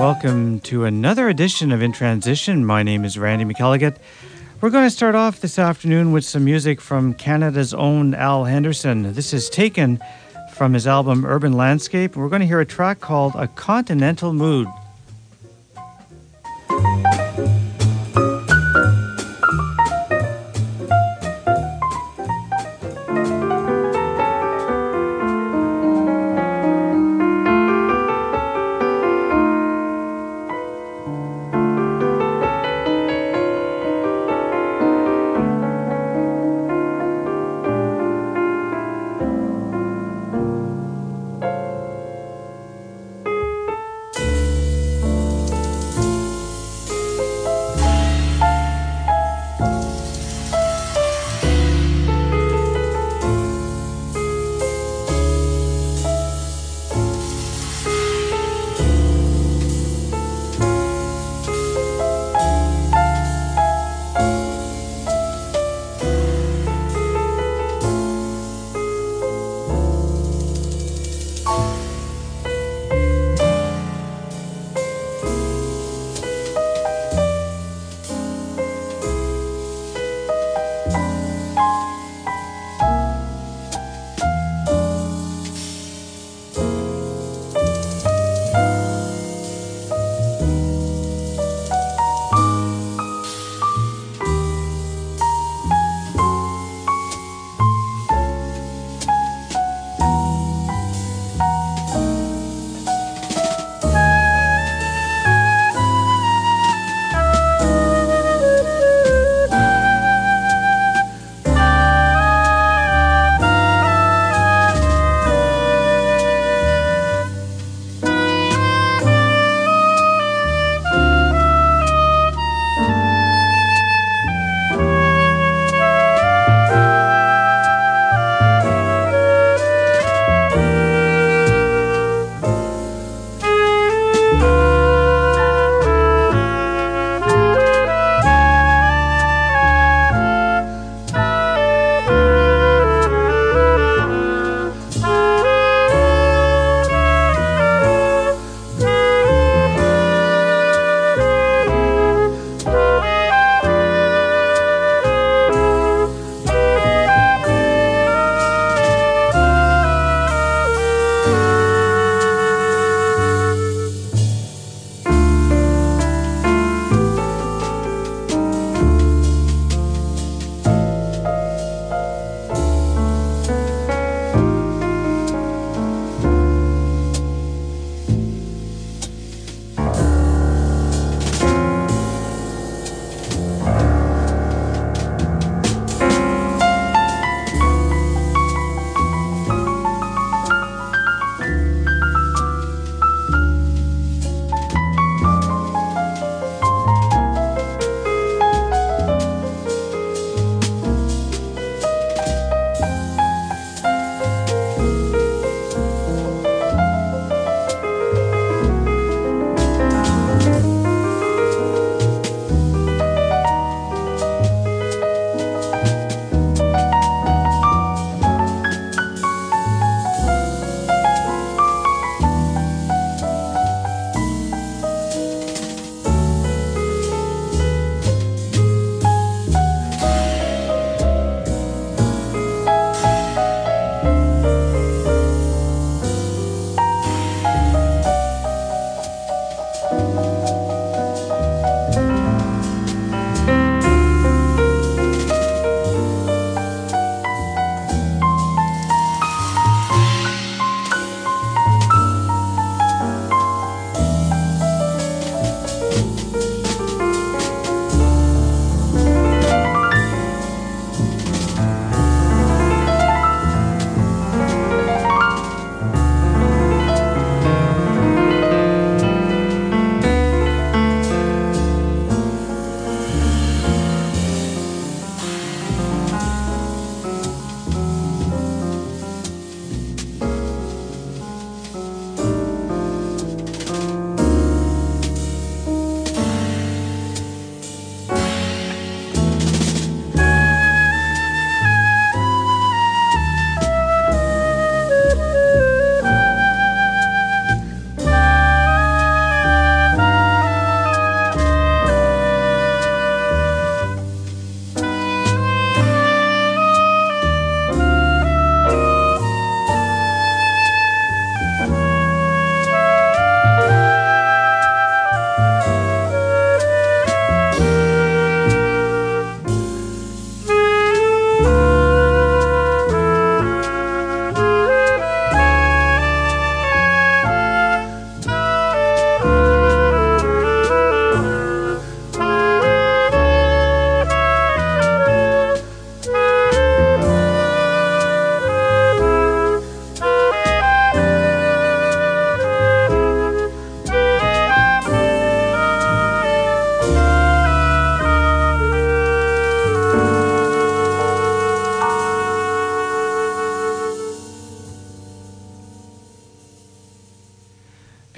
welcome to another edition of In Transition. My name is Randy McElligott. We're going to start off this afternoon with some music from Canada's own Al Henderson. This is taken from his album Urban Landscape. We're going to hear a track called A Continental Mood.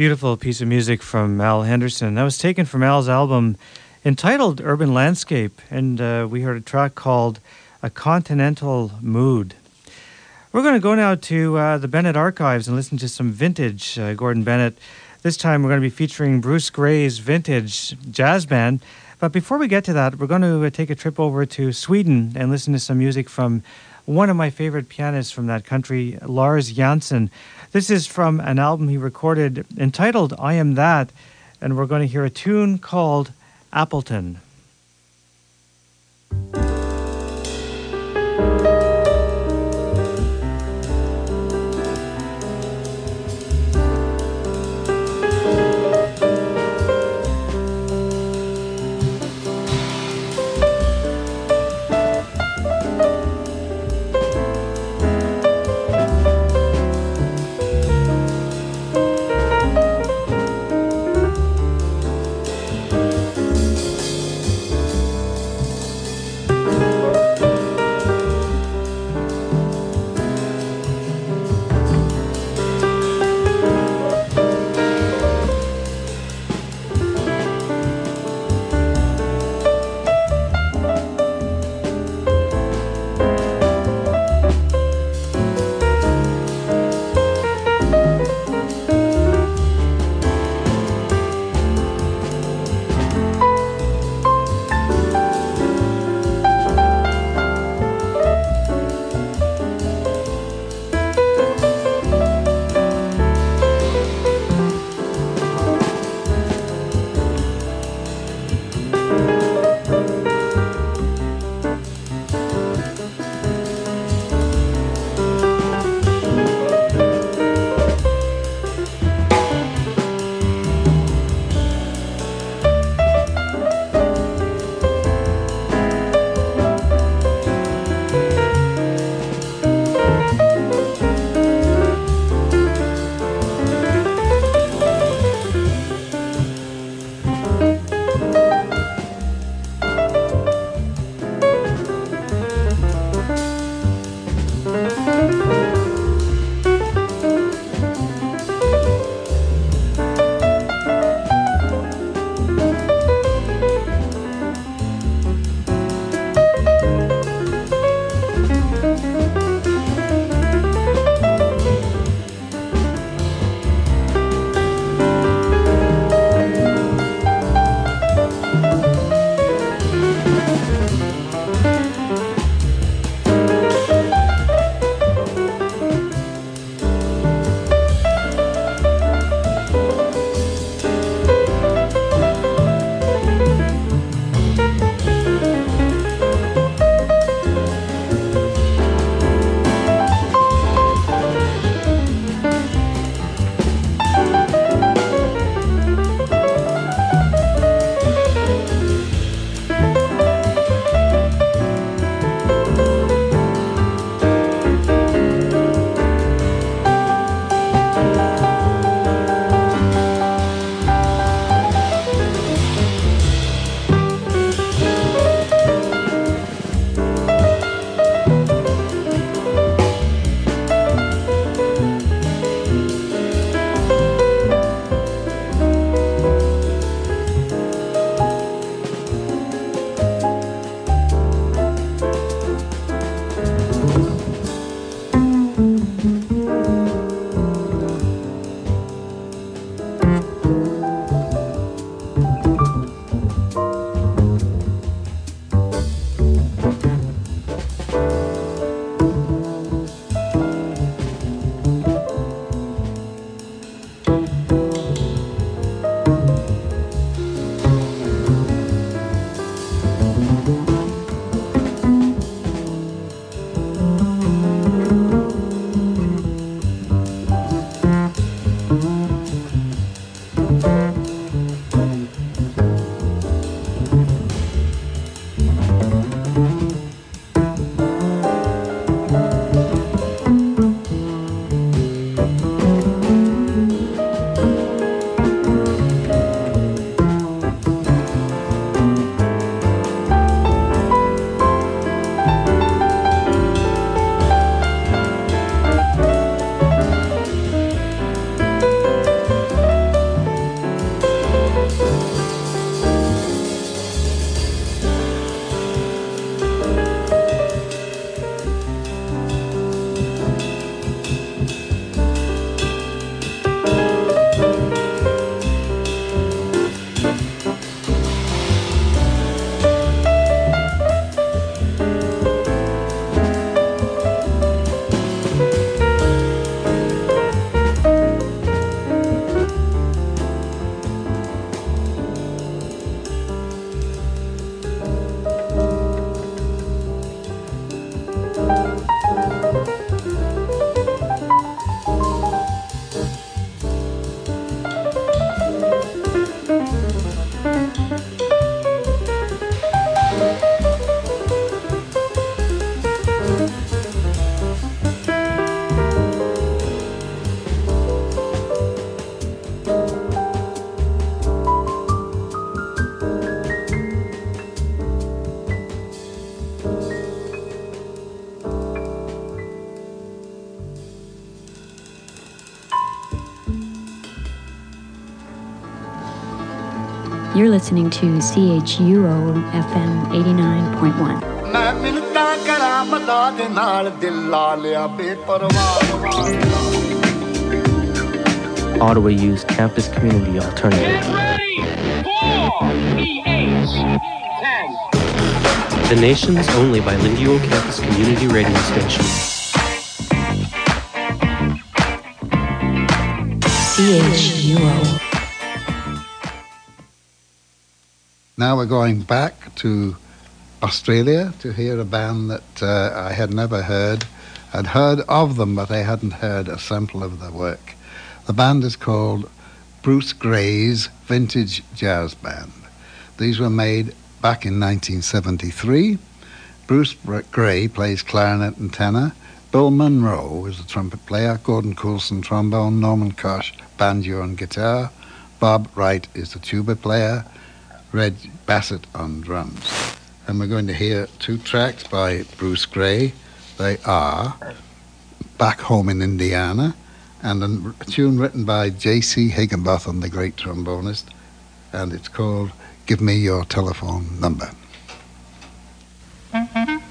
Beautiful piece of music from Al Henderson. That was taken from Al's album entitled Urban Landscape, and uh, we heard a track called A Continental Mood. We're going to go now to uh, the Bennett Archives and listen to some vintage uh, Gordon Bennett. This time we're going to be featuring Bruce Gray's vintage jazz band. But before we get to that, we're going to uh, take a trip over to Sweden and listen to some music from one of my favorite pianists from that country, Lars Jansson. This is from an album he recorded entitled I Am That, and we're going to hear a tune called Appleton. Listening to CHUO FM 89.1. Ottawa Youth Campus Community Alternative. The nation's only bilingual campus community radio station. CHUO. Now we're going back to Australia to hear a band that uh, I had never heard. I'd heard of them, but I hadn't heard a sample of their work. The band is called Bruce Gray's Vintage Jazz Band. These were made back in 1973. Bruce Gray plays clarinet and tenor. Bill Monroe is the trumpet player. Gordon Coulson trombone. Norman Kosh banjo and guitar. Bob Wright is the tuba player. Reg Bassett on drums. And we're going to hear two tracks by Bruce Gray. They are Back Home in Indiana and a tune written by J.C. Higginbotham, the great trombonist, and it's called Give Me Your Telephone Number. Mm-hmm.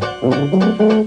Mm-hmm.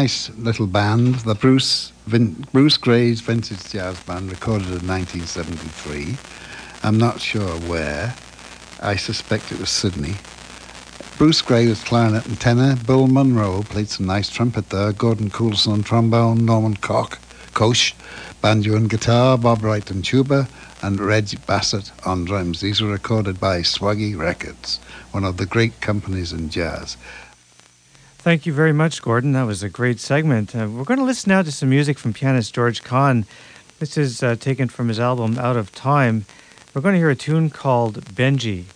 Nice little band, the Bruce Vin- Bruce Gray's Vintage Jazz Band, recorded in 1973. I'm not sure where. I suspect it was Sydney. Bruce Gray was clarinet and tenor. Bill Monroe played some nice trumpet there. Gordon Coulson on trombone. Norman Koch, Koch, banjo and guitar. Bob Wright on tuba. And Reg Bassett on drums. These were recorded by Swaggie Records, one of the great companies in jazz. Thank you very much, Gordon. That was a great segment. Uh, we're going to listen now to some music from pianist George Kahn. This is uh, taken from his album Out of Time. We're going to hear a tune called Benji.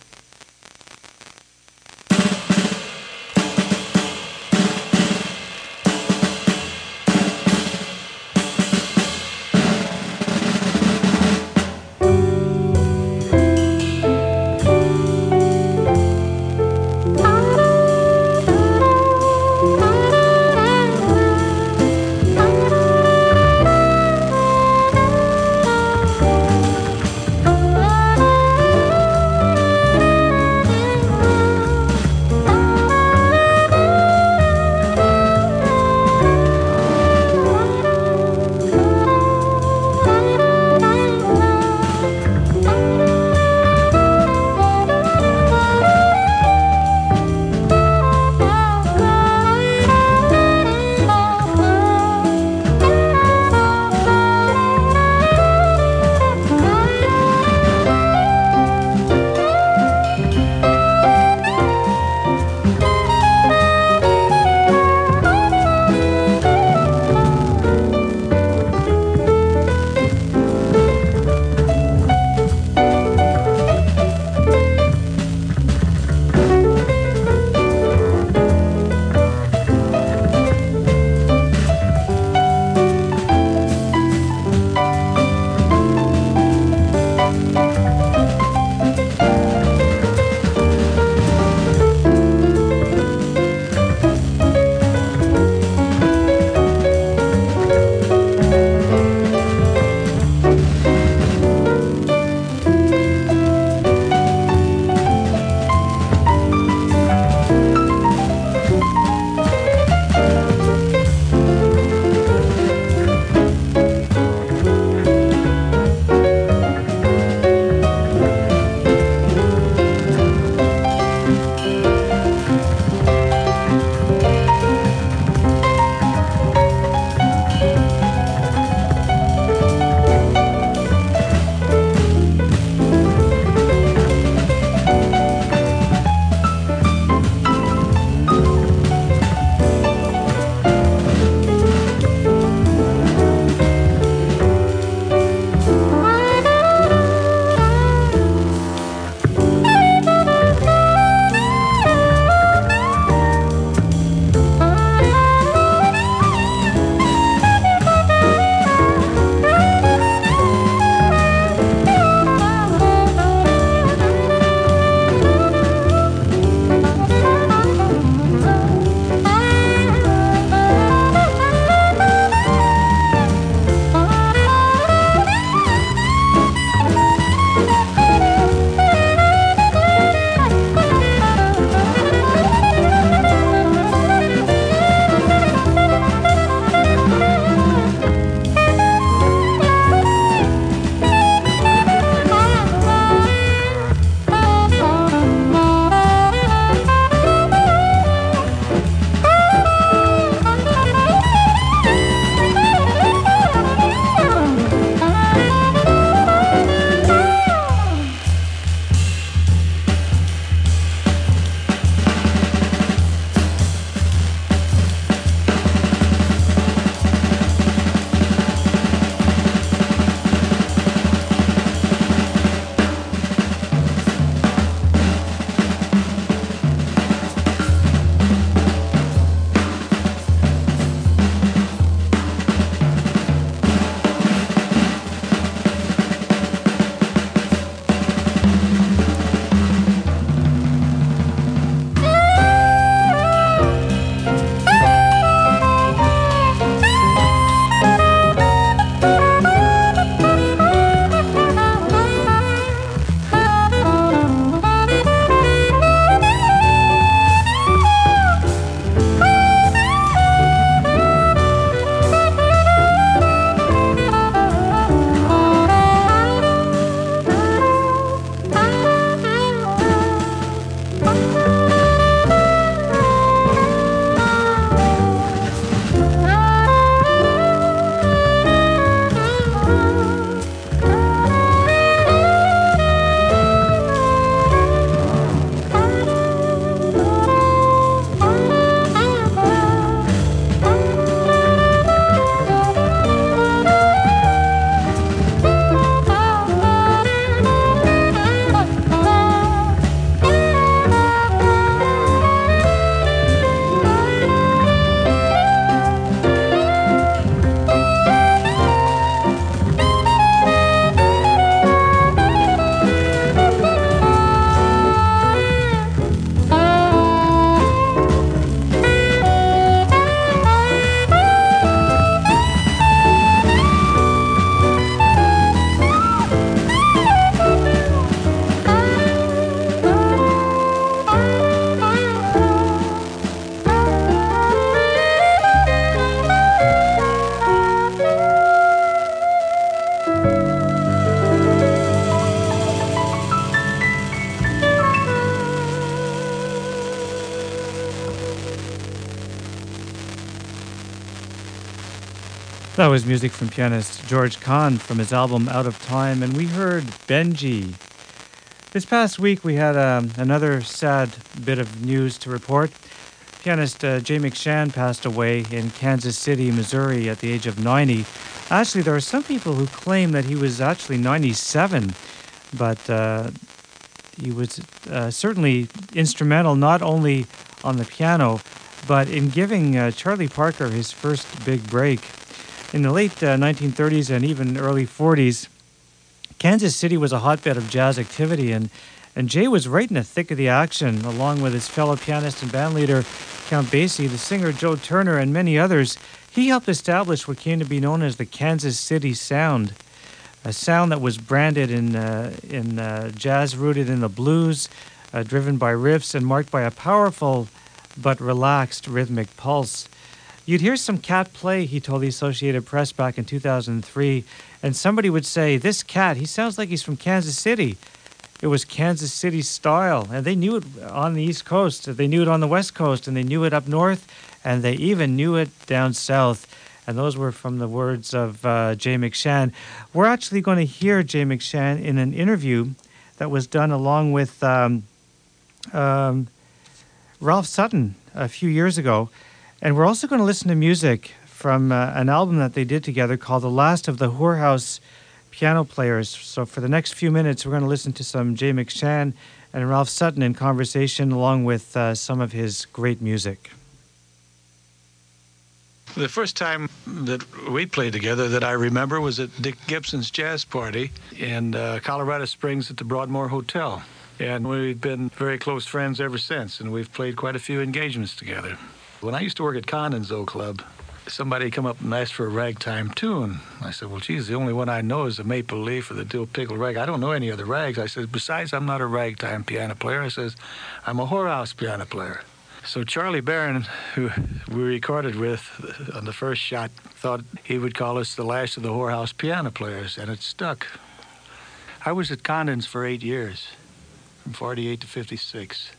Was music from pianist George Kahn from his album Out of Time, and we heard Benji. This past week, we had um, another sad bit of news to report. Pianist uh, Jay McShann passed away in Kansas City, Missouri, at the age of 90. Actually, there are some people who claim that he was actually 97, but uh, he was uh, certainly instrumental not only on the piano, but in giving uh, Charlie Parker his first big break. In the late uh, 1930s and even early 40s, Kansas City was a hotbed of jazz activity, and, and Jay was right in the thick of the action, along with his fellow pianist and bandleader Count Basie, the singer Joe Turner, and many others. He helped establish what came to be known as the Kansas City Sound, a sound that was branded in, uh, in uh, jazz rooted in the blues, uh, driven by riffs, and marked by a powerful but relaxed rhythmic pulse. You'd hear some cat play, he told the Associated Press back in 2003, and somebody would say, This cat, he sounds like he's from Kansas City. It was Kansas City style, and they knew it on the East Coast, they knew it on the West Coast, and they knew it up north, and they even knew it down south. And those were from the words of uh, Jay McShann. We're actually going to hear Jay McShann in an interview that was done along with um, um, Ralph Sutton a few years ago. And we're also going to listen to music from uh, an album that they did together called The Last of the Whorehouse Piano Players. So for the next few minutes, we're going to listen to some Jay McShann and Ralph Sutton in conversation along with uh, some of his great music. The first time that we played together that I remember was at Dick Gibson's jazz party in uh, Colorado Springs at the Broadmoor Hotel. And we've been very close friends ever since, and we've played quite a few engagements together. When I used to work at Condon's Old Club, somebody come up and asked for a ragtime tune. I said, well, geez, the only one I know is the Maple Leaf or the Dill Pickle Rag. I don't know any other rags. I said, besides, I'm not a ragtime piano player. I says, I'm a whorehouse piano player. So Charlie Barron, who we recorded with on the first shot, thought he would call us the last of the whorehouse piano players, and it stuck. I was at Condon's for eight years, from 48 to 56.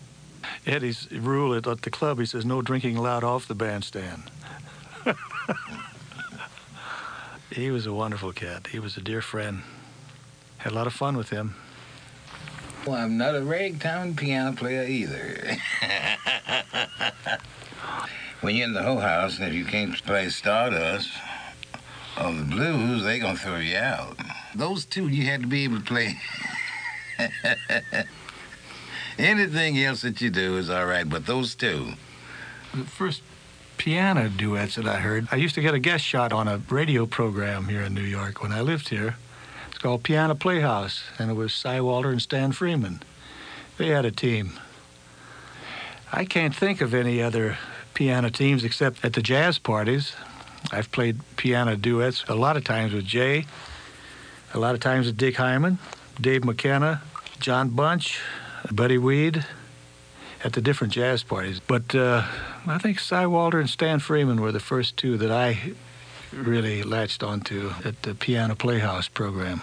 Eddie's rule at the club, he says, no drinking allowed off the bandstand. he was a wonderful cat. He was a dear friend. Had a lot of fun with him. Well, I'm not a ragtime piano player either. when you're in the whole house, and if you can't play Stardust or the blues, they're gonna throw you out. Those two you had to be able to play. Anything else that you do is all right, but those two. The first piano duets that I heard, I used to get a guest shot on a radio program here in New York when I lived here. It's called Piano Playhouse, and it was Cy Walter and Stan Freeman. They had a team. I can't think of any other piano teams except at the jazz parties. I've played piano duets a lot of times with Jay, a lot of times with Dick Hyman, Dave McKenna, John Bunch, Buddy Weed at the different jazz parties. But uh, I think Cy Walter and Stan Freeman were the first two that I really latched onto at the Piano Playhouse program.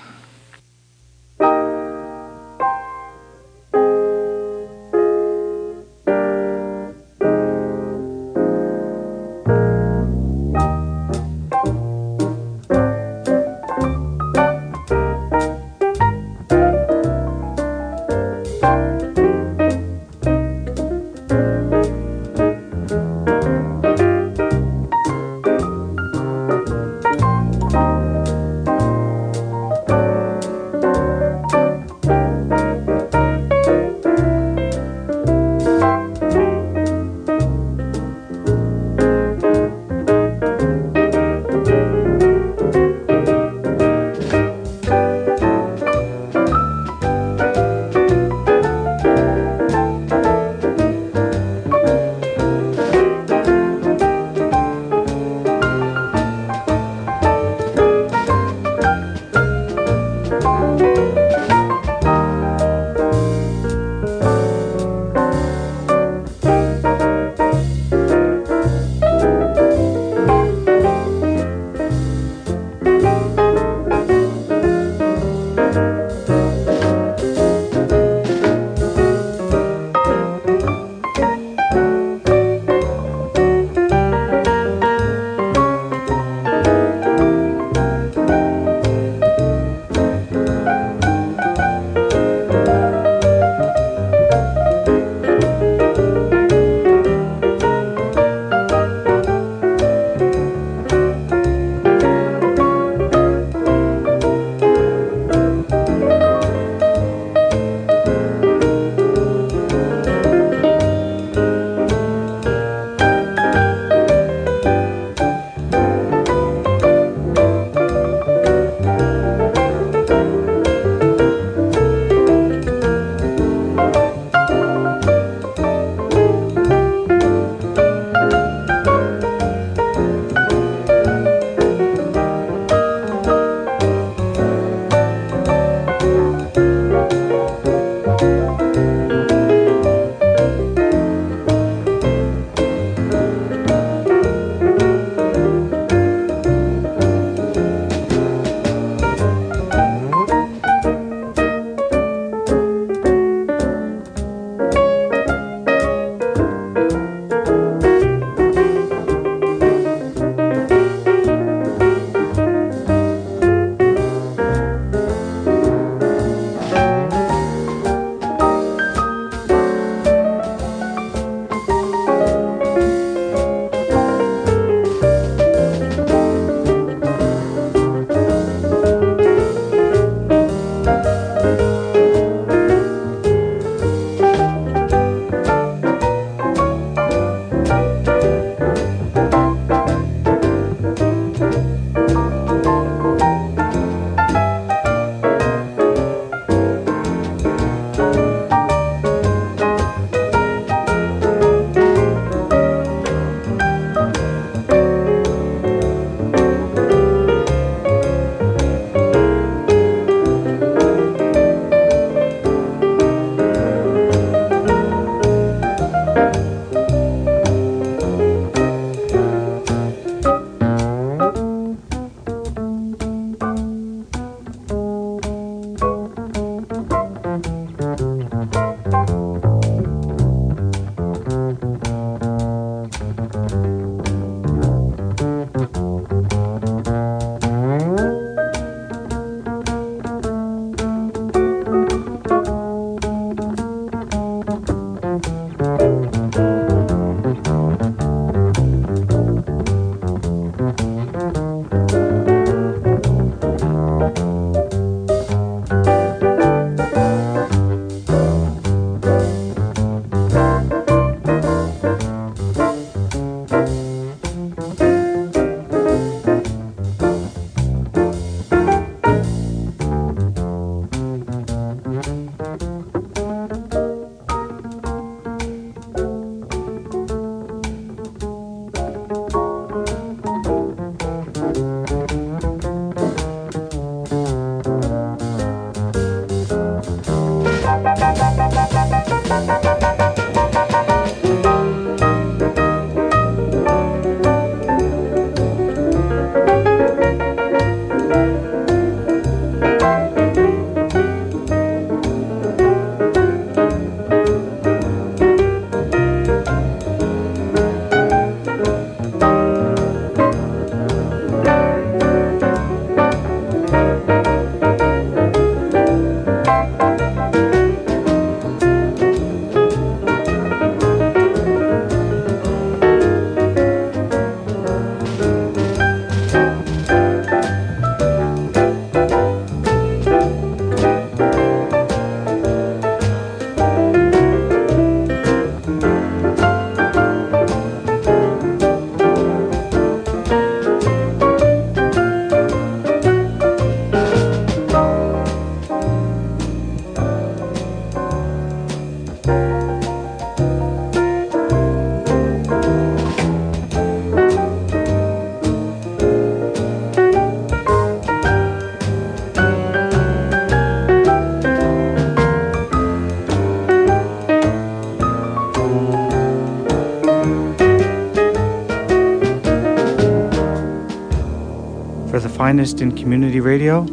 Finest in community radio.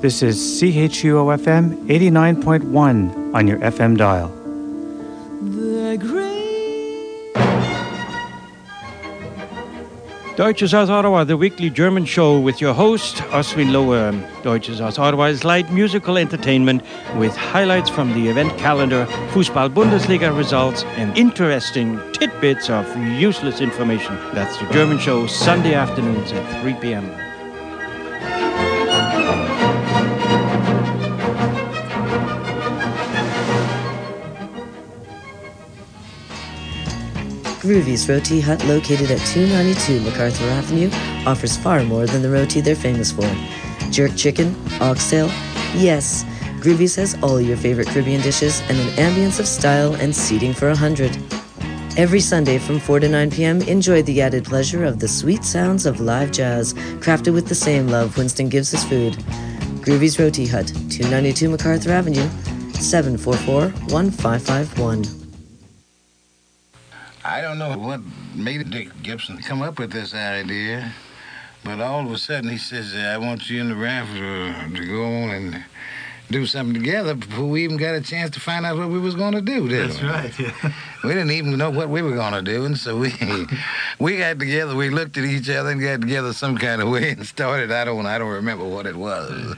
This is CHUO FM 89.1 on your FM dial. the Deutsches aus Ottawa, the weekly German show with your host, Oswin Lower. Deutsches aus Ottawa is light musical entertainment with highlights from the event calendar, Fußball Bundesliga results, and interesting tidbits of useless information. That's the German show, Sunday afternoons at 3 p.m. Groovy's Roti Hut, located at 292 MacArthur Avenue, offers far more than the roti they're famous for. Jerk chicken, oxtail, yes, Groovy's has all your favorite Caribbean dishes and an ambience of style and seating for a hundred. Every Sunday from 4 to 9 p.m., enjoy the added pleasure of the sweet sounds of live jazz, crafted with the same love Winston gives his food. Groovy's Roti Hut, 292 MacArthur Avenue, 744 1551. I don't know what made Dick Gibson come up with this idea, but all of a sudden he says, I want you and the Rafter to go on and do something together before we even got a chance to find out what we was going to do. That's we? right. Yeah. We didn't even know what we were going to do, and so we we got together. We looked at each other and got together some kind of way and started. I don't I don't remember what it was.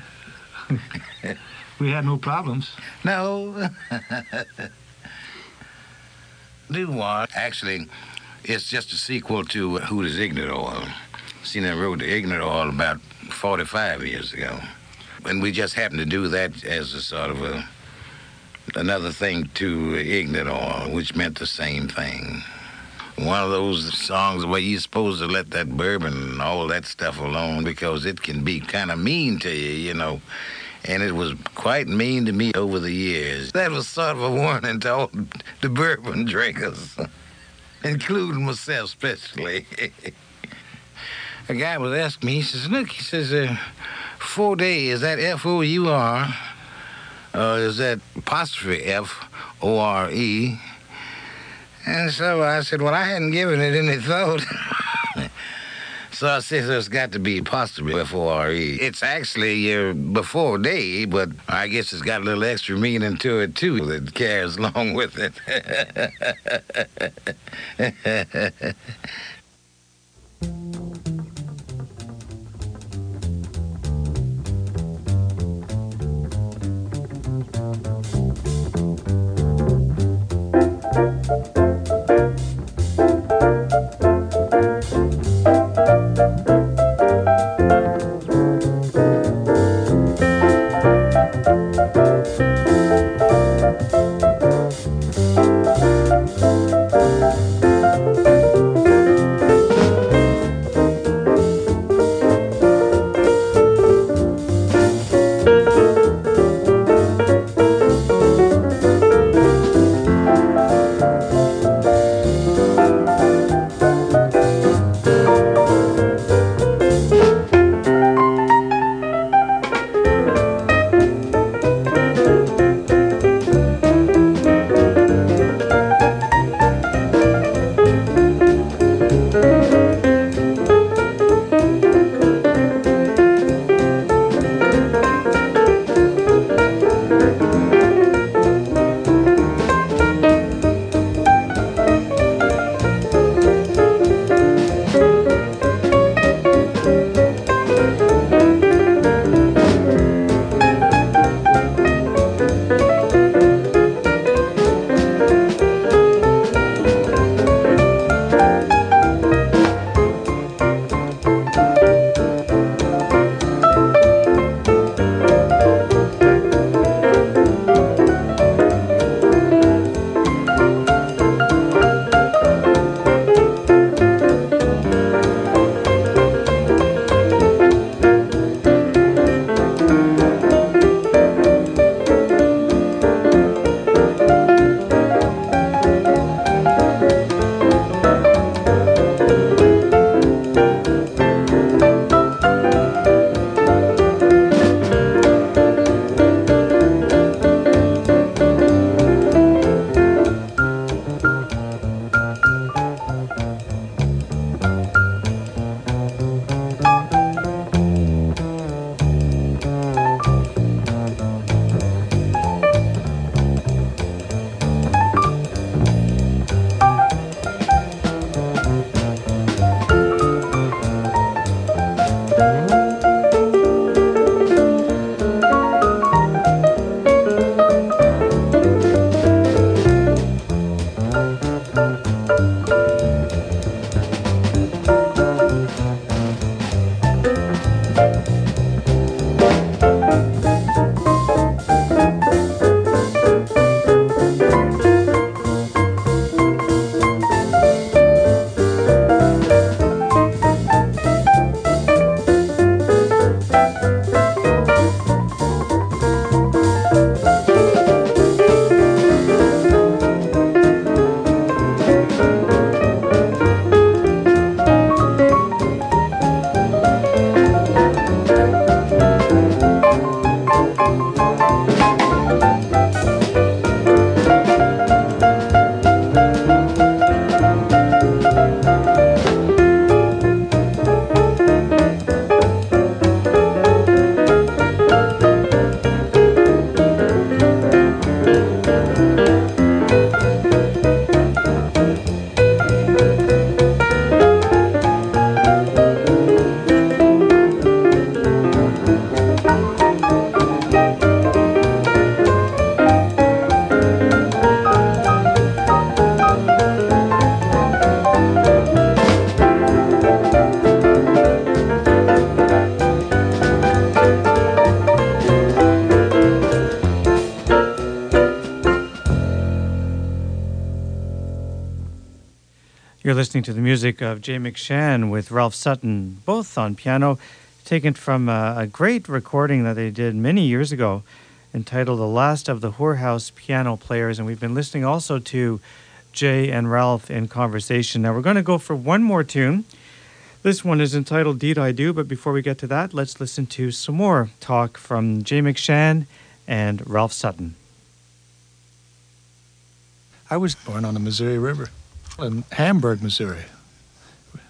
we had no problems. No. New One, actually, it's just a sequel to Hootie's Ignorant Oil. I wrote the Ignorant Oil about 45 years ago. And we just happened to do that as a sort of a another thing to Ignorant Oil, which meant the same thing. One of those songs where you're supposed to let that bourbon and all that stuff alone because it can be kind of mean to you, you know and it was quite mean to me over the years. That was sort of a warning to all the bourbon drinkers, including myself especially. a guy was asking me, he says, look, he says, uh, four day, is that F-O-U-R? Uh, is that apostrophe F-O-R-E? And so I said, well, I hadn't given it any thought. Sauces has got to be apostrophe before R-E. It's actually your before day, but I guess it's got a little extra meaning to it, too, that carries along with it. You're listening to the music of Jay McShann with Ralph Sutton, both on piano, taken from a, a great recording that they did many years ago entitled The Last of the Whorehouse Piano Players. And we've been listening also to Jay and Ralph in conversation. Now we're going to go for one more tune. This one is entitled Deed I Do, but before we get to that, let's listen to some more talk from Jay McShann and Ralph Sutton. I was born on the Missouri River in Hamburg, Missouri,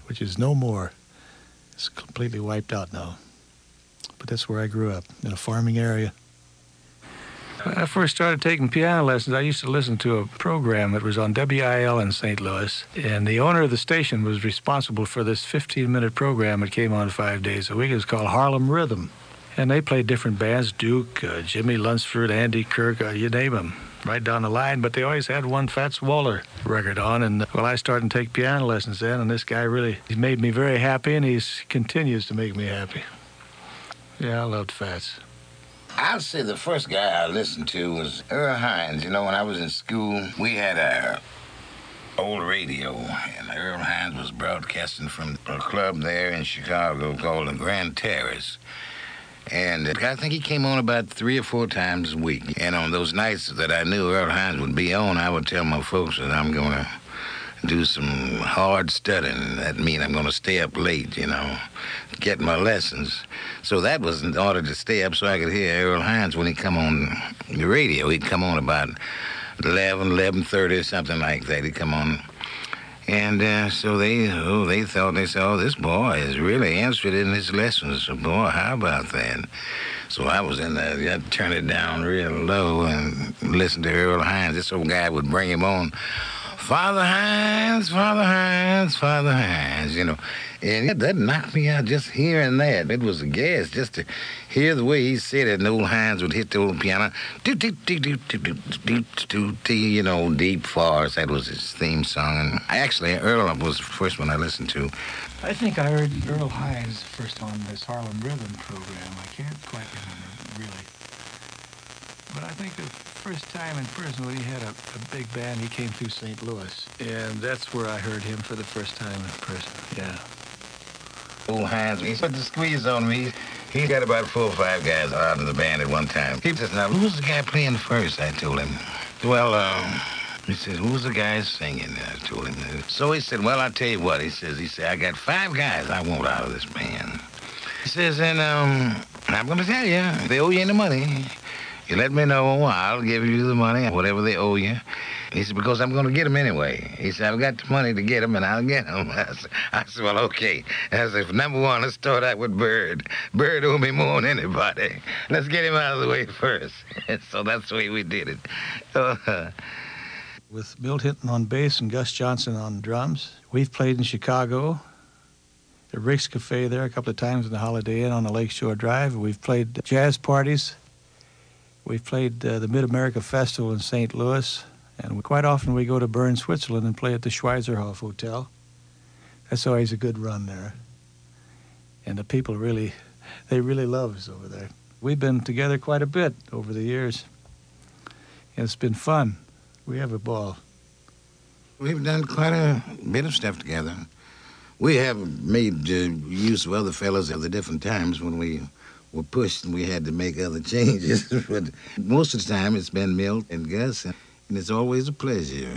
which is no more. It's completely wiped out now. But that's where I grew up, in a farming area. When I first started taking piano lessons, I used to listen to a program that was on WIL in St. Louis. And the owner of the station was responsible for this 15 minute program that came on five days a week. It was called Harlem Rhythm. And they played different bands Duke, uh, Jimmy Lunceford, Andy Kirk, uh, you name them, right down the line. But they always had one Fats Waller record on. And well, I started to take piano lessons then, and this guy really he made me very happy, and he continues to make me happy. Yeah, I loved Fats. I'd say the first guy I listened to was Earl Hines. You know, when I was in school, we had a old radio, and Earl Hines was broadcasting from a club there in Chicago called the Grand Terrace. And uh, I think he came on about three or four times a week. And on those nights that I knew Earl Hines would be on, I would tell my folks that I'm going to do some hard studying. That means I'm going to stay up late, you know, get my lessons. So that was in order to stay up so I could hear Earl Hines when he come on the radio. He'd come on about 11, 11.30 or something like that. He'd come on. And uh, so they, oh, they thought, they said, oh, this boy is really interested in his lessons. So, boy, how about that? So I was in there, I turned it down real low and listened to Earl Hines. This old guy would bring him on. Father Hines, Father Hines, Father Hines, you know. And it, that knocked me out just hearing that. It was a gas just to hear the way he said it. And old Hines would hit the old piano, do, do, do, do, do, do, do, do, do, you know, deep forest. That was his theme song. And actually, Earl was the first one I listened to. I think I heard Earl Hines first on this Harlem Rhythm program. I can't quite remember, really. But I think the first time in prison when he had a, a big band, he came through St. Louis. And that's where I heard him for the first time in prison, yeah. Old Hines, he put the squeeze on me. He got about four or five guys out of the band at one time. He says, now, who's the guy playing first? I told him. Well, um, he says, who's the guy singing? I told him. So he said, well, I'll tell you what. He says, he said, I got five guys I want out of this band. He says, and um, I'm going to tell you, they owe you any money, you let me know. I'll give you the money, whatever they owe you. He said, because I'm going to get them anyway. He said, I've got the money to get them, and I'll get them. I said, I said well, okay. I said, number one, let's start out with Bird. Bird owe me more than anybody. Let's get him out of the way first. so that's the way we did it. With Milt Hinton on bass and Gus Johnson on drums, we've played in Chicago, the Rick's Cafe there a couple of times in the Holiday Inn on the Lakeshore Drive. We've played jazz parties. We've played uh, the Mid America Festival in St. Louis. And we, quite often we go to Bern, Switzerland and play at the Schweizerhof Hotel. That's always a good run there. And the people really, they really love us over there. We've been together quite a bit over the years. And it's been fun. We have a ball. We've done quite a bit of stuff together. We have made uh, use of other fellows at the different times when we were pushed and we had to make other changes. but most of the time it's been Milt and Gus. And and it's always a pleasure.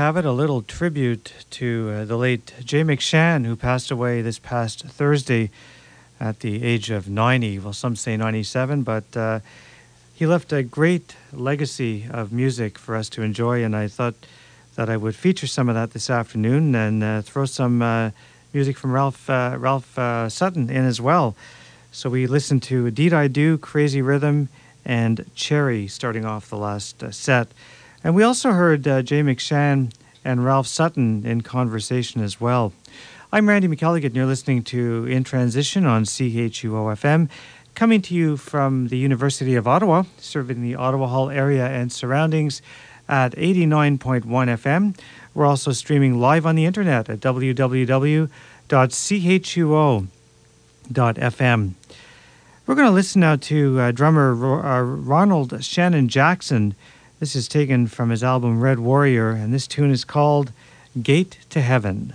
Have it, a little tribute to uh, the late Jay McShann, who passed away this past Thursday at the age of 90. Well, some say 97, but uh, he left a great legacy of music for us to enjoy, and I thought that I would feature some of that this afternoon and uh, throw some uh, music from Ralph, uh, Ralph uh, Sutton in as well. So we listened to Deed I Do, Crazy Rhythm, and Cherry starting off the last set. And we also heard uh, Jay McShann and Ralph Sutton in conversation as well. I'm Randy McElligott, and you're listening to In Transition on CHUO FM, coming to you from the University of Ottawa, serving the Ottawa Hull area and surroundings at 89.1 FM. We're also streaming live on the internet at www.chuo.fm. We're going to listen now to uh, drummer uh, Ronald Shannon Jackson. This is taken from his album Red Warrior, and this tune is called Gate to Heaven.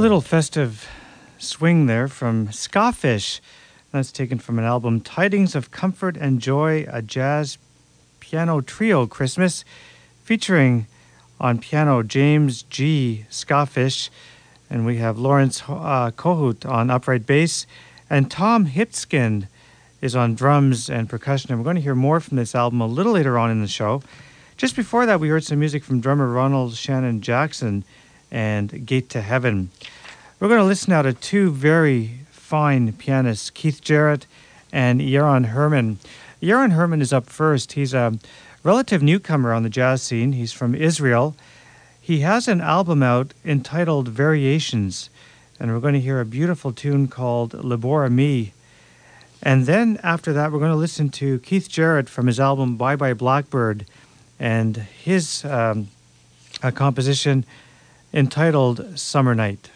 A little festive swing there from Skafish. That's taken from an album, Tidings of Comfort and Joy, a jazz piano trio Christmas, featuring on piano James G. Skafish, and we have Lawrence uh, Kohut on upright bass, and Tom Hipskind is on drums and percussion. And we're going to hear more from this album a little later on in the show. Just before that, we heard some music from drummer Ronald Shannon Jackson and Gate to Heaven. We're going to listen now to two very fine pianists, Keith Jarrett and Yaron Herman. Yaron Herman is up first. He's a relative newcomer on the jazz scene. He's from Israel. He has an album out entitled Variations, and we're going to hear a beautiful tune called Libor Me. And then after that, we're going to listen to Keith Jarrett from his album Bye Bye Blackbird and his um, composition entitled Summer Night.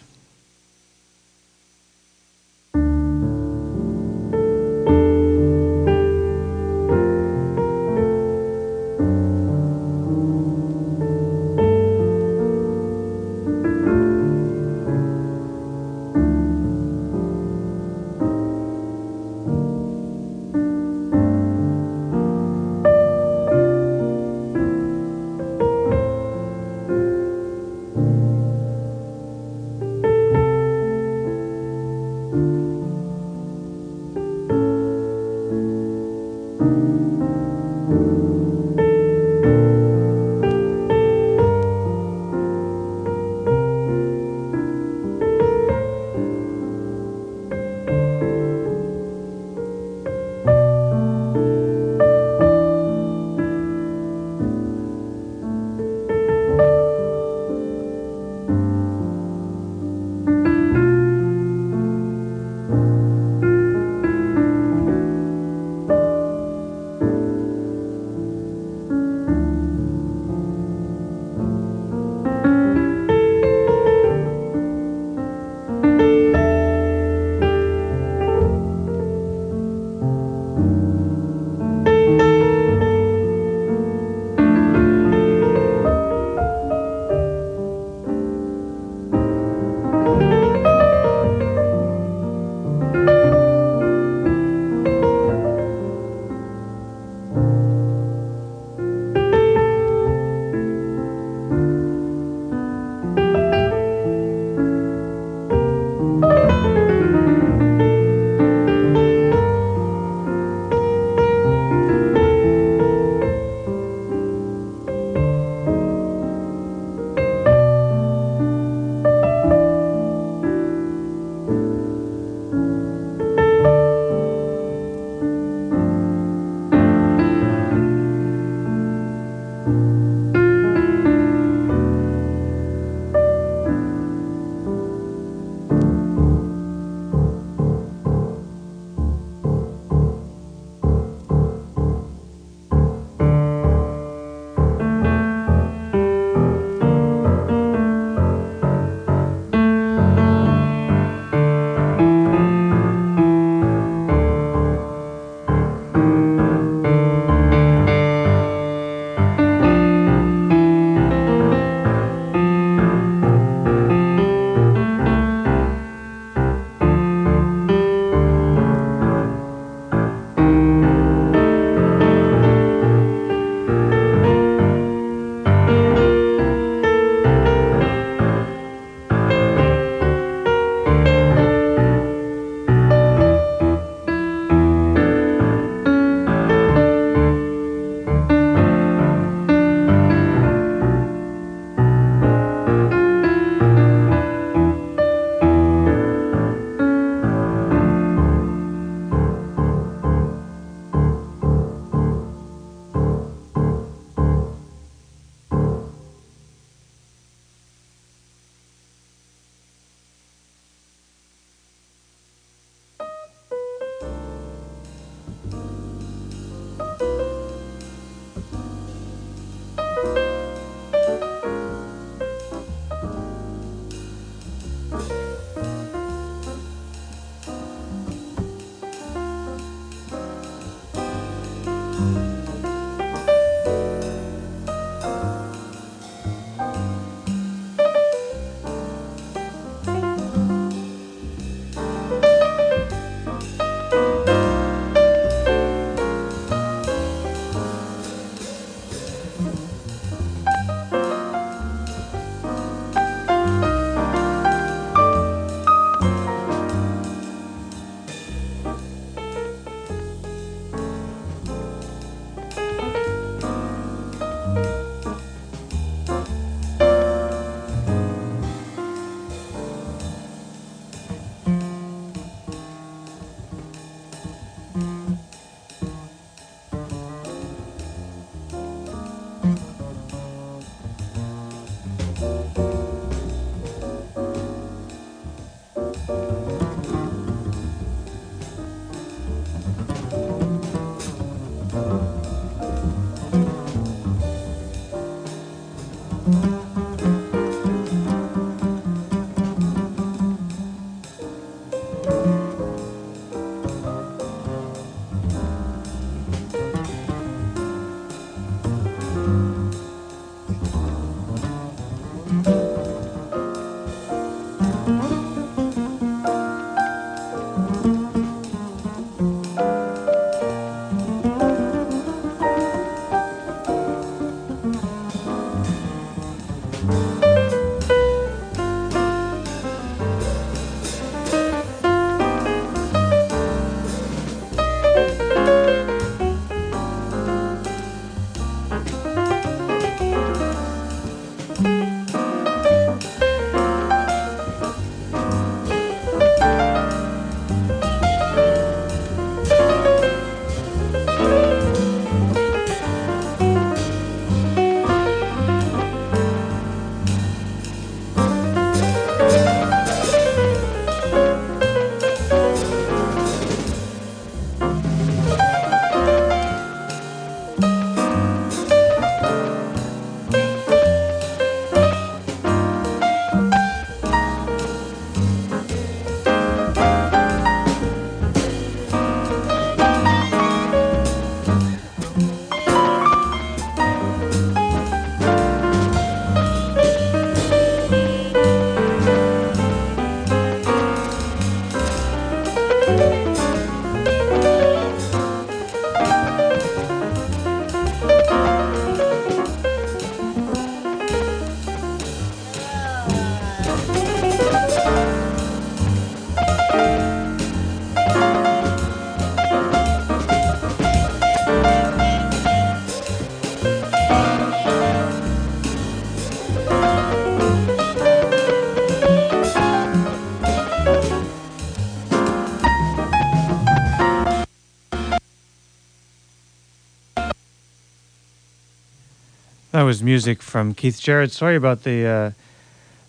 Was music from Keith Jarrett. Sorry about the uh,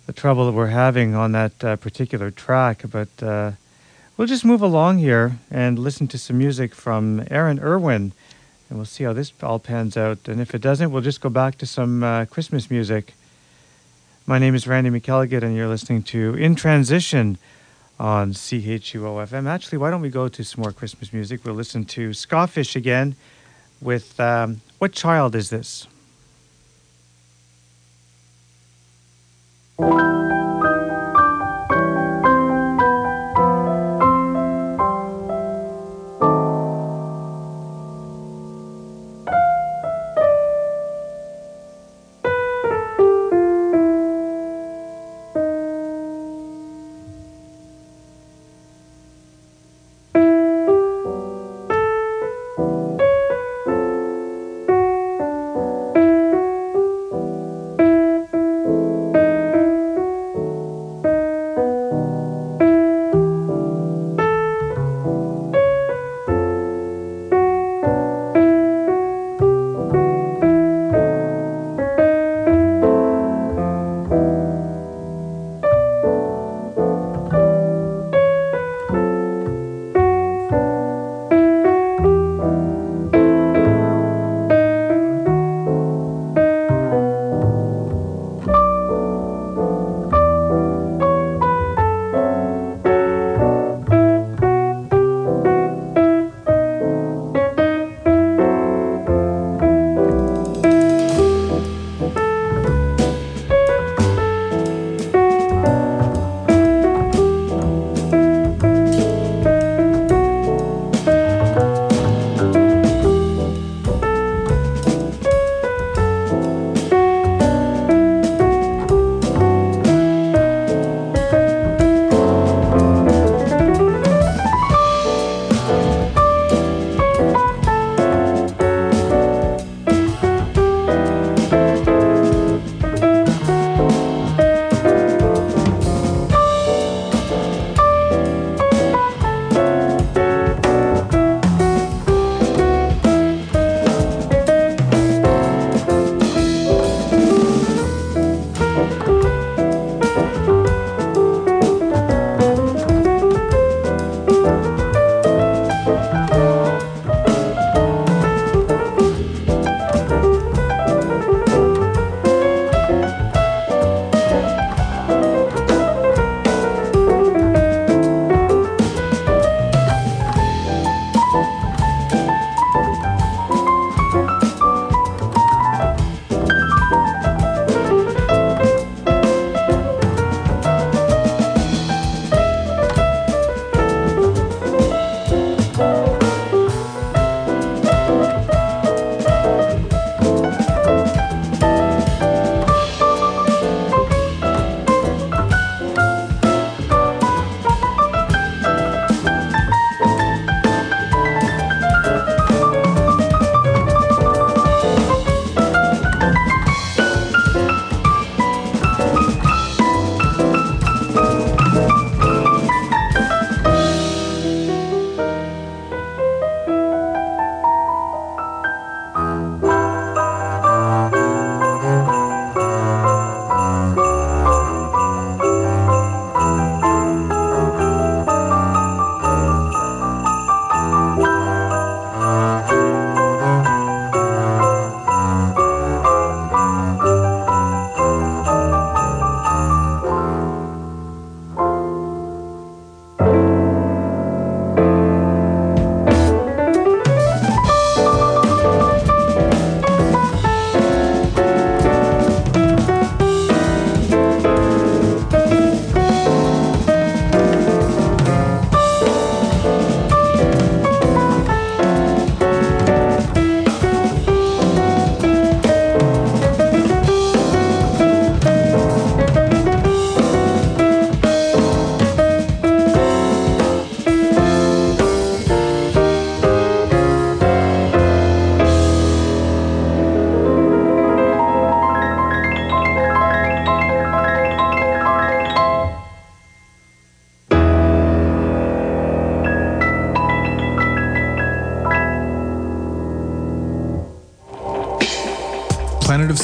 the trouble that we're having on that uh, particular track, but uh, we'll just move along here and listen to some music from Aaron Irwin, and we'll see how this all pans out. And if it doesn't, we'll just go back to some uh, Christmas music. My name is Randy McElligott, and you're listening to In Transition on CHUO FM. Actually, why don't we go to some more Christmas music? We'll listen to Skafish again with um, What Child Is This? Thank you.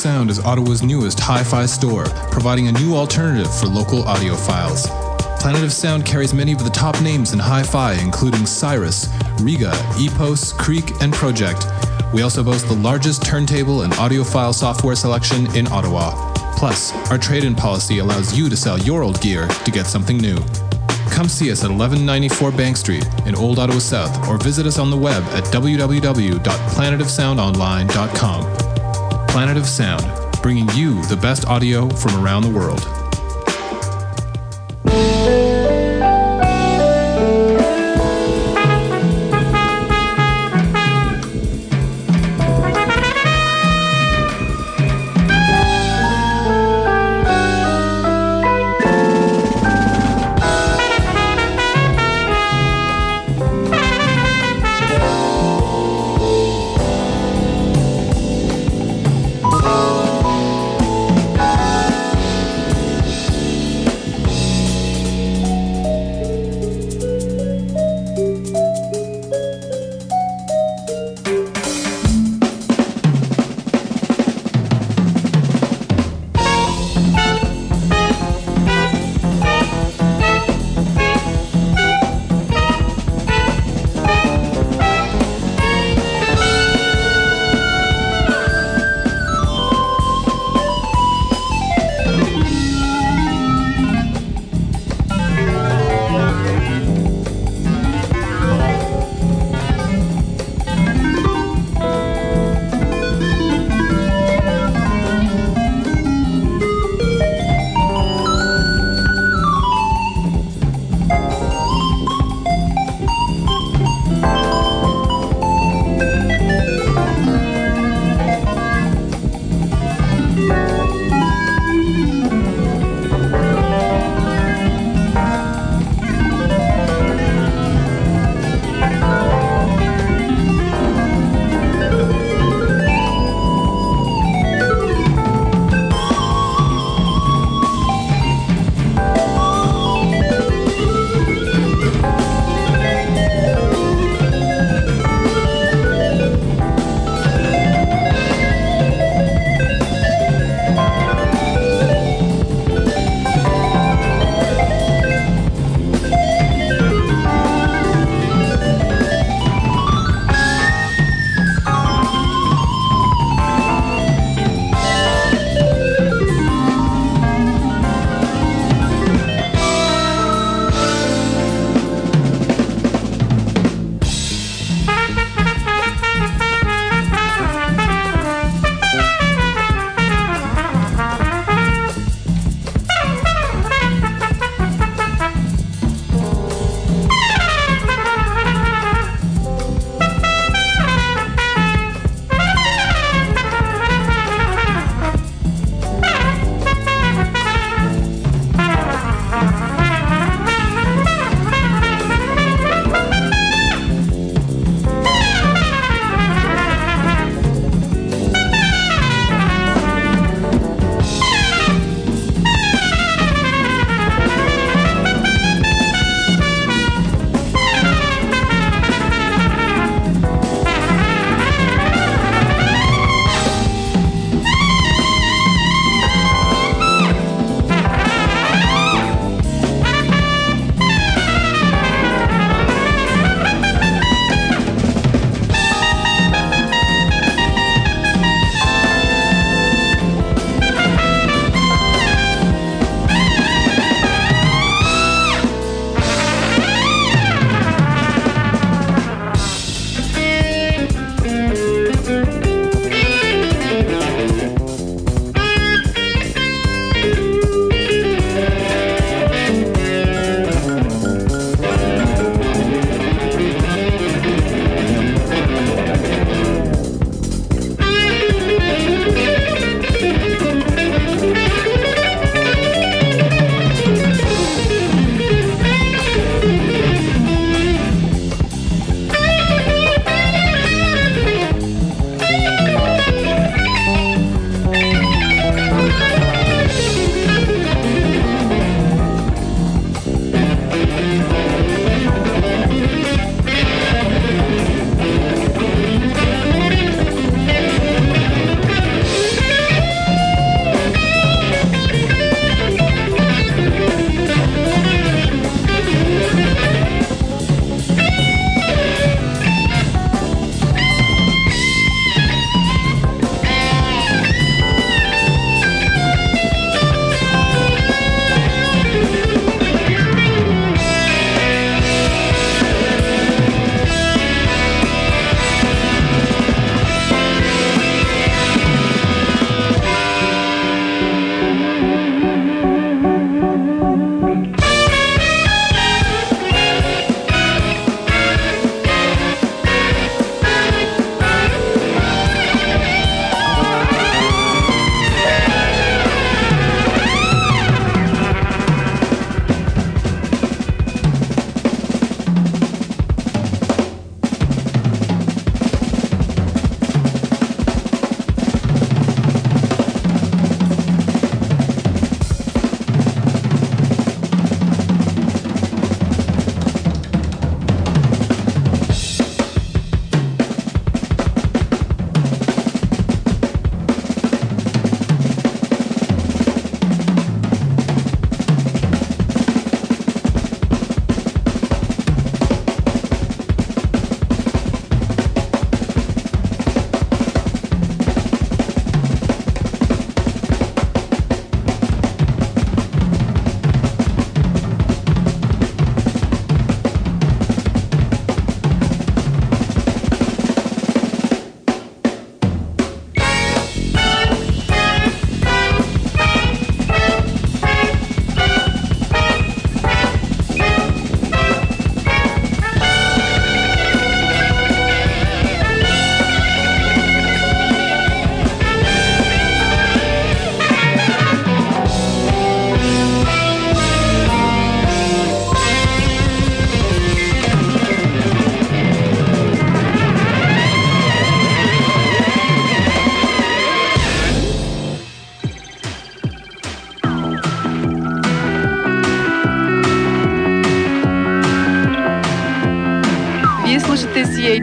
Sound is Ottawa's newest hi fi store, providing a new alternative for local audiophiles. Planet of Sound carries many of the top names in hi fi, including Cyrus, Rega, Epos, Creek, and Pro-Ject. We also boast the largest turntable and audiophile software selection in Ottawa. Plus, our trade in policy allows you to sell your old gear to get something new. Come see us at 1194 Bank Street in Old Ottawa South or visit us on the web at www.planetofsoundonline.com. Planet of Sound, bringing you the best audio from around the world.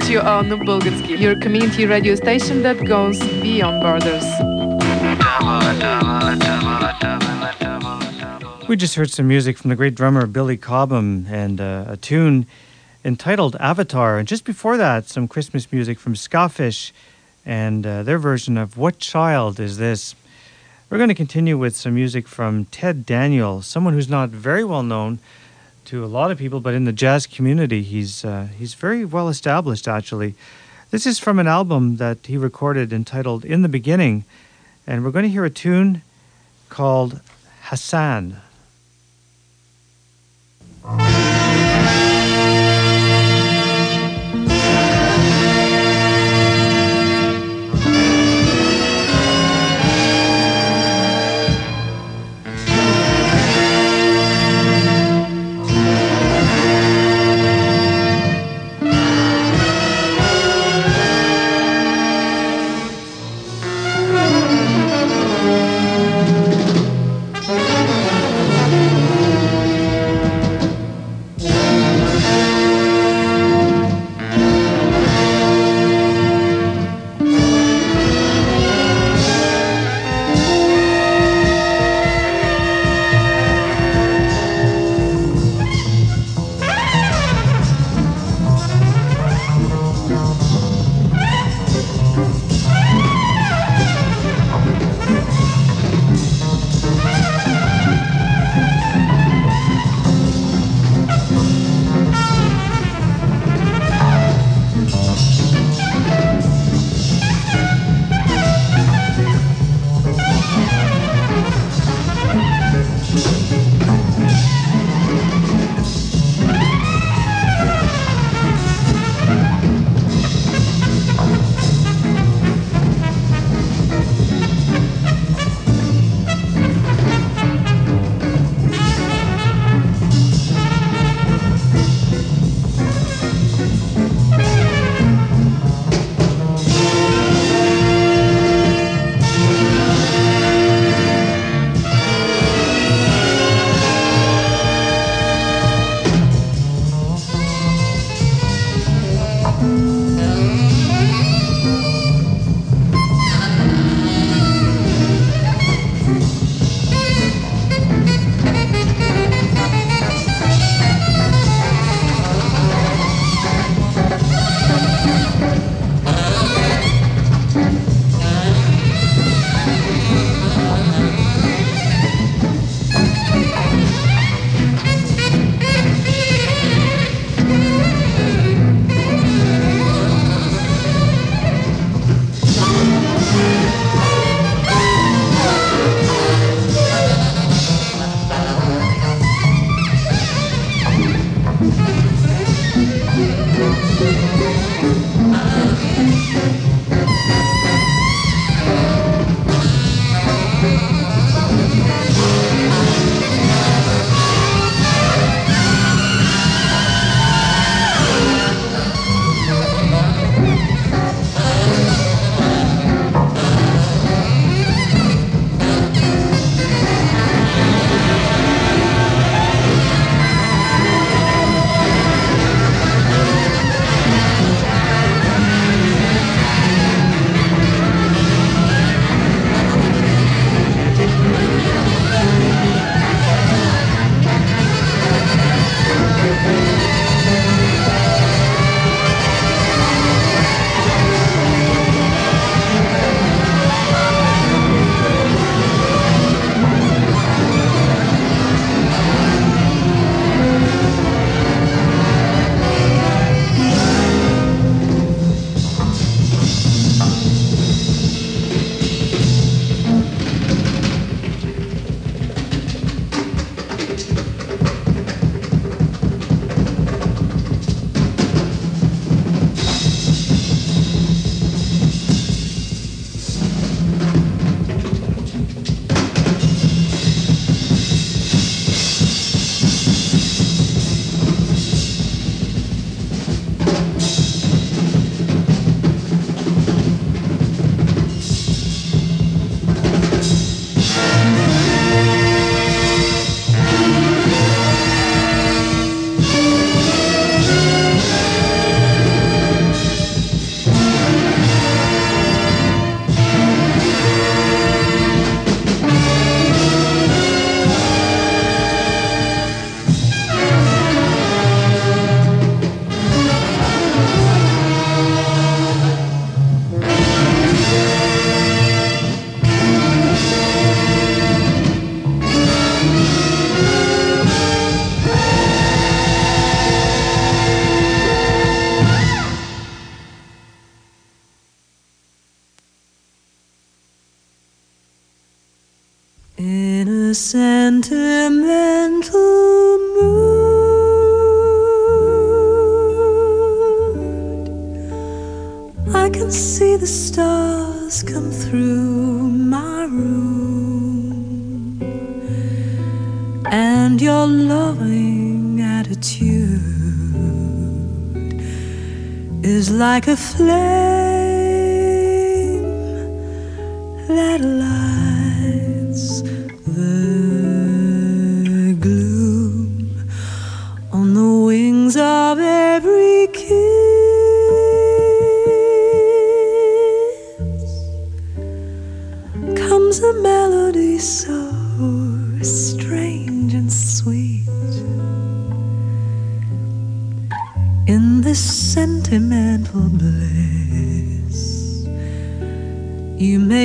CHU on Bulgarski, your community radio station that goes beyond borders. We just heard some music from the great drummer Billy Cobham and uh, a tune entitled Avatar. And just before that, some Christmas music from Skafish and uh, their version of What Child Is This? We're going to continue with some music from Ted Daniel, someone who's not very well known to a lot of people, but in the jazz community, he's, uh, he's very well established actually. This is from an album that he recorded entitled In the Beginning, and we're going to hear a tune called Hassan. Sentimental mood. I can see the stars come through my room, and your loving attitude is like a flame that lights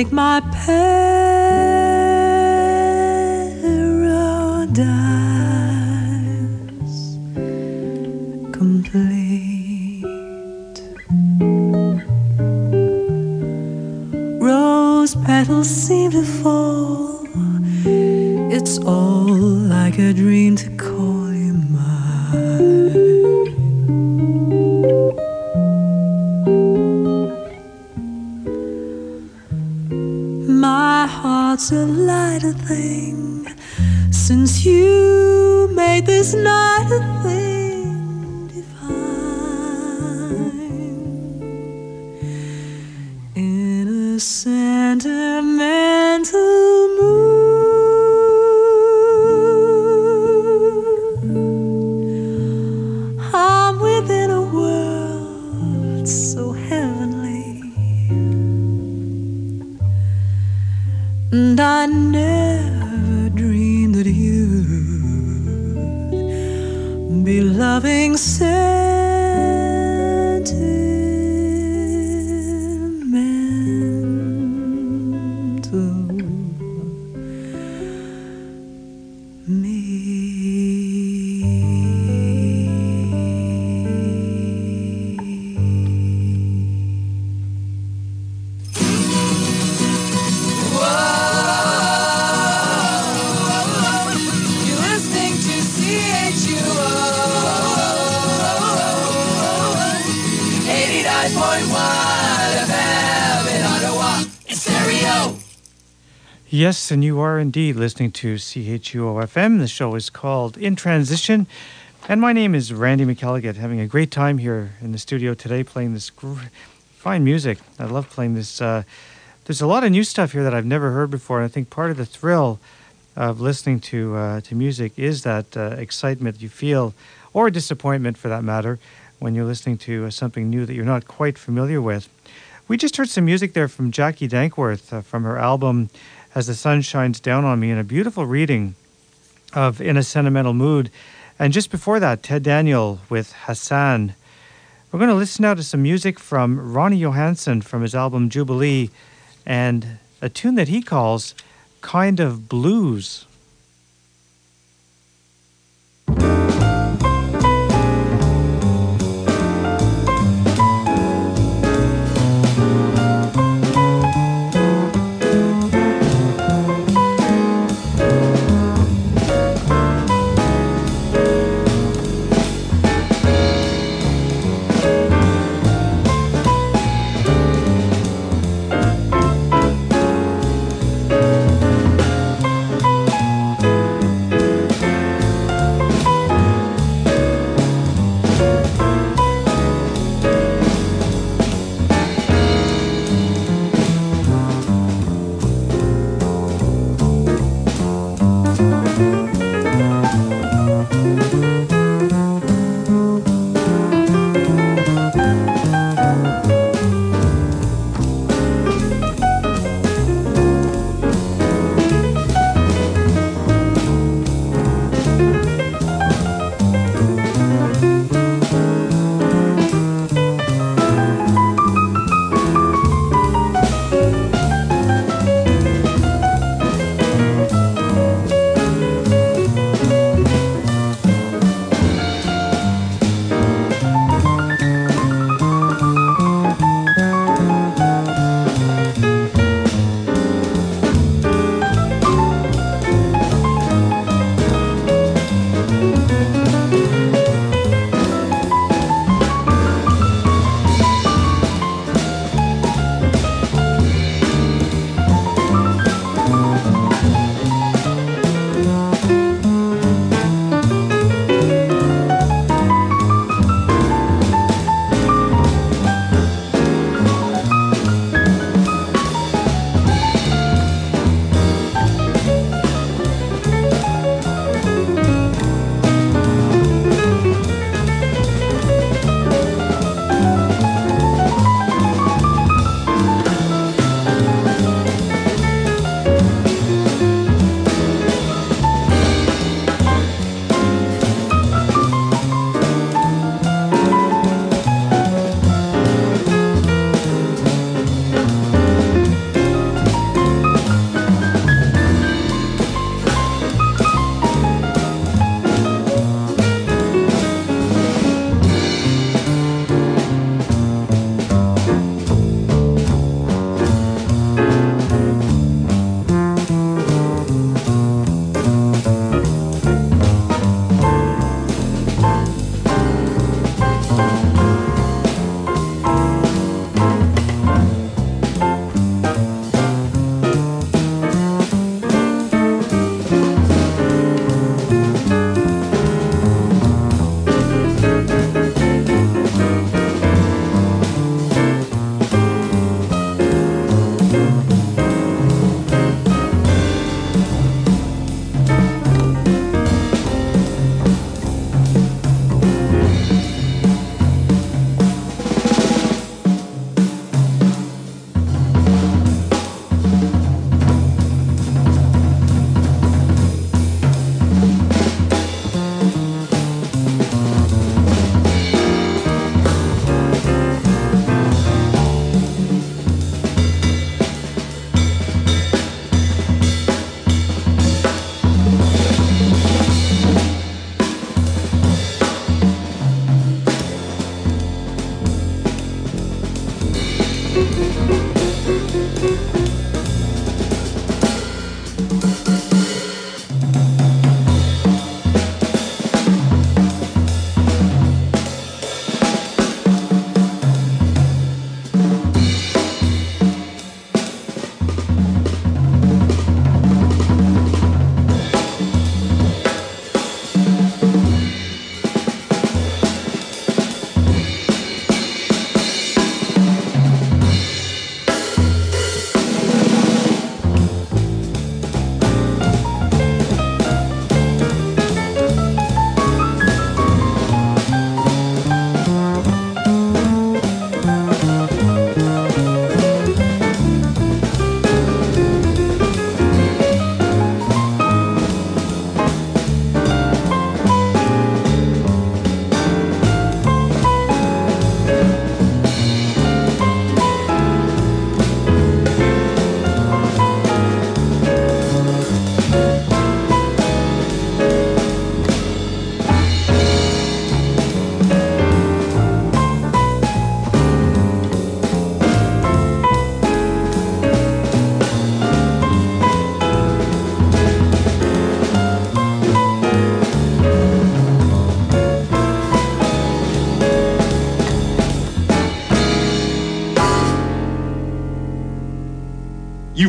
Make my paradise Yes, and you are indeed listening to CHUO FM. The show is called In Transition. And my name is Randy McElligott, having a great time here in the studio today playing this gr- fine music. I love playing this. Uh, there's a lot of new stuff here that I've never heard before. And I think part of the thrill of listening to, uh, to music is that uh, excitement you feel, or disappointment for that matter, when you're listening to uh, something new that you're not quite familiar with. We just heard some music there from Jacqui Dankworth uh, from her album As the Sun Shines Down on Me, in a beautiful reading of In a Sentimental Mood. And just before that, Ted Daniel with Hassan. We're going to listen now to some music from Ronnie Johansson from his album Jubilee and a tune that he calls Kind of Blues.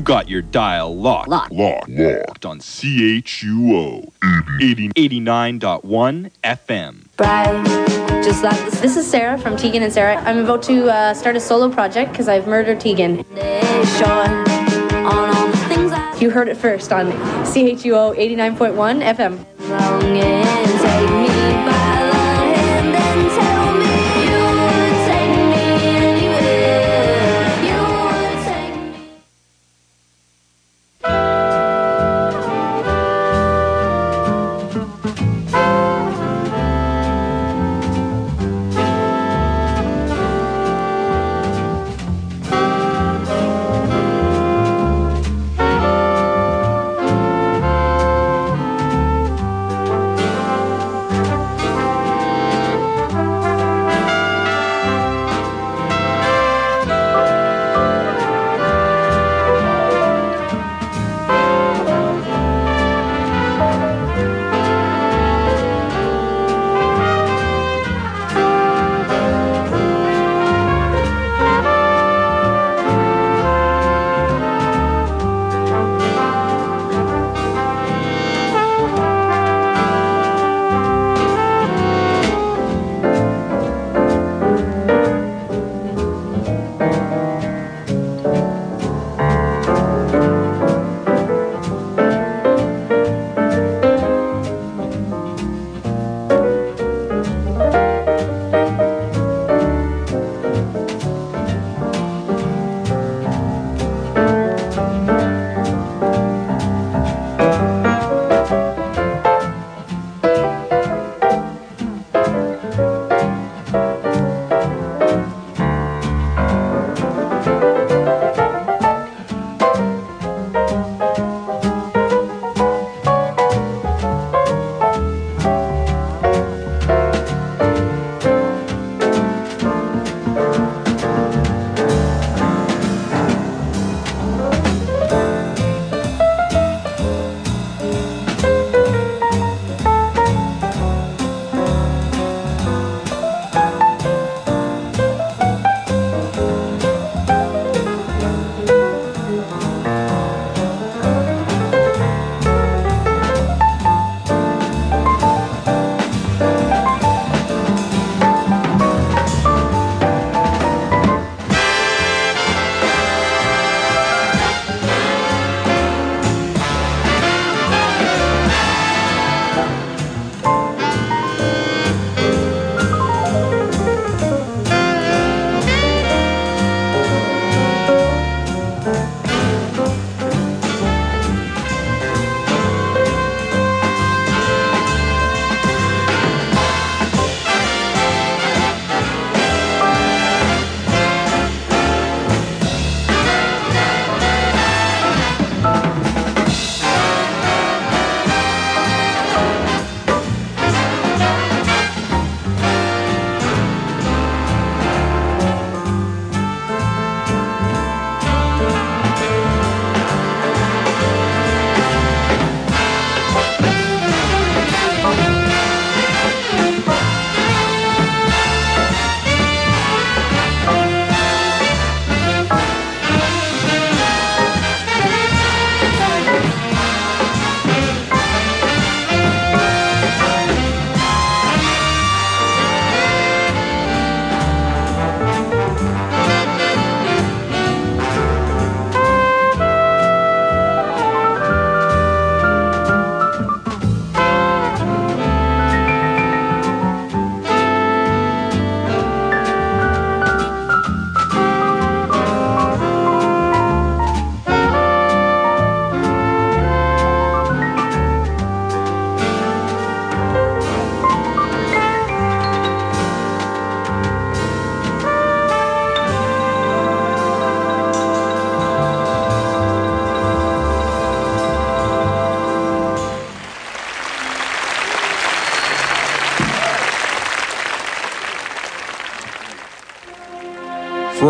Got your dial locked. Locked. Locked. Locked on CHUO 80, 89.1 FM. Bright, just like this. This is Sara from Tegan and Sara. I'm about to uh, start a solo project because I've murdered Tegan. You heard it first on CHUO 89.1 FM.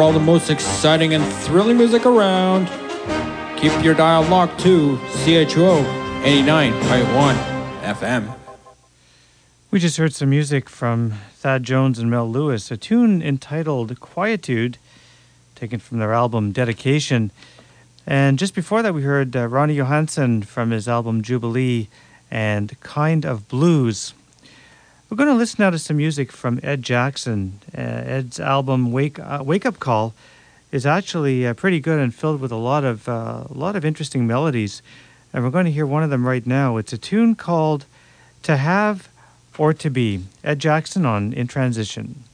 All the most exciting and thrilling music around, keep your dial locked to CHUO 89.1 FM. We just heard some music from Thad Jones and Mel Lewis, a tune entitled Quietude, taken from their album Dedication. And just before that, we heard uh, Ronnie Johansson from his album Jubilee and Kind of Blues. We're going to listen now to some music from Ed Jackson. Ed's album Wake uh, Wake Up Call is actually uh, pretty good and filled with a lot of uh, a lot of interesting melodies. And we're going to hear one of them right now. It's a tune called "To Have or To Be." Ed Jackson on In Transition.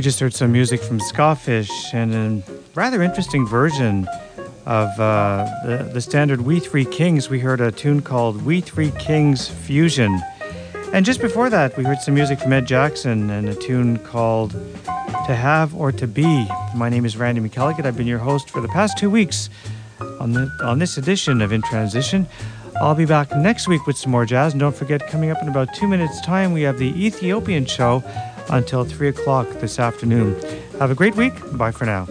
We just heard some music from Skafish and a rather interesting version of uh, the, the standard We Three Kings. We heard a tune called We Three Kings Fusion. And just before that, we heard some music from Ed Jackson and a tune called To Have or To Be. My name is Randy McElligott. I've been your host for the past two weeks on, the, on this edition of In Transition. I'll be back next week with some more jazz. And don't forget, coming up in about two minutes' time, we have the Ethiopian show until 3 o'clock this afternoon. Have a great week. Bye for now.